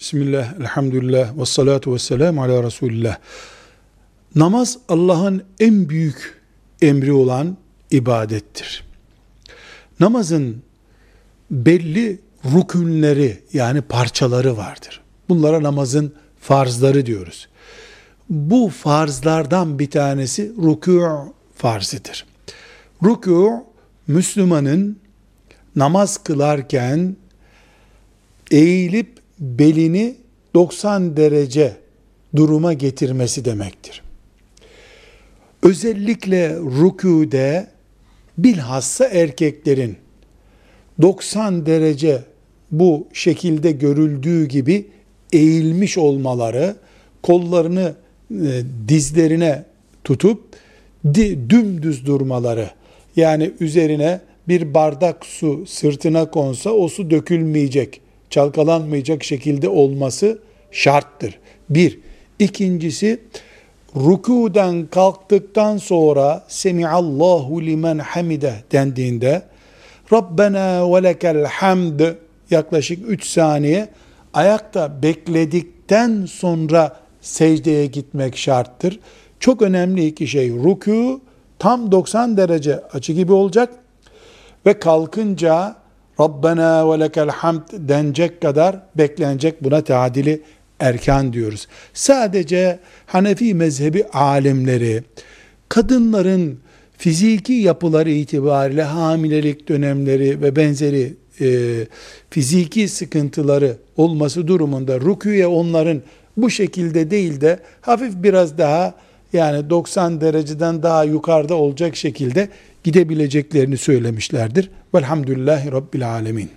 Bismillah, elhamdülillah, ve salatu ve selamu ala Resulillah. Namaz Allah'ın en büyük emri olan ibadettir. Namazın belli rükünleri yani parçaları vardır. Bunlara namazın farzları diyoruz. Bu farzlardan bir tanesi rükû farzıdır. Rükû Müslümanın namaz kılarken eğilip belini 90 derece duruma getirmesi demektir. Özellikle rükûde bilhassa erkeklerin 90 derece bu şekilde görüldüğü gibi eğilmiş olmaları, kollarını e, dizlerine tutup dümdüz durmaları, yani üzerine bir bardak su sırtına konsa o su dökülmeyecek, çalkalanmayacak şekilde olması şarttır. Bir. İkincisi, rükûden kalktıktan sonra Semiallahu limen hamide dendiğinde Rabbena ve lekel hamd yaklaşık 3 saniye ayakta bekledikten sonra secdeye gitmek şarttır. Çok önemli iki şey. Rükû tam 90 derece açı gibi olacak ve kalkınca Rabbena ve lekel hamd denecek kadar beklenecek buna tadili erkan diyoruz. Sadece Hanefi mezhebi alimleri kadınların fiziki yapıları itibariyle hamilelik dönemleri ve benzeri e, fiziki sıkıntıları olması durumunda rüküye onların bu şekilde değil de hafif biraz daha yani 90 dereceden daha yukarıda olacak şekilde gidebileceklerini söylemişlerdir. Velhamdülillahi Rabbil Alemin.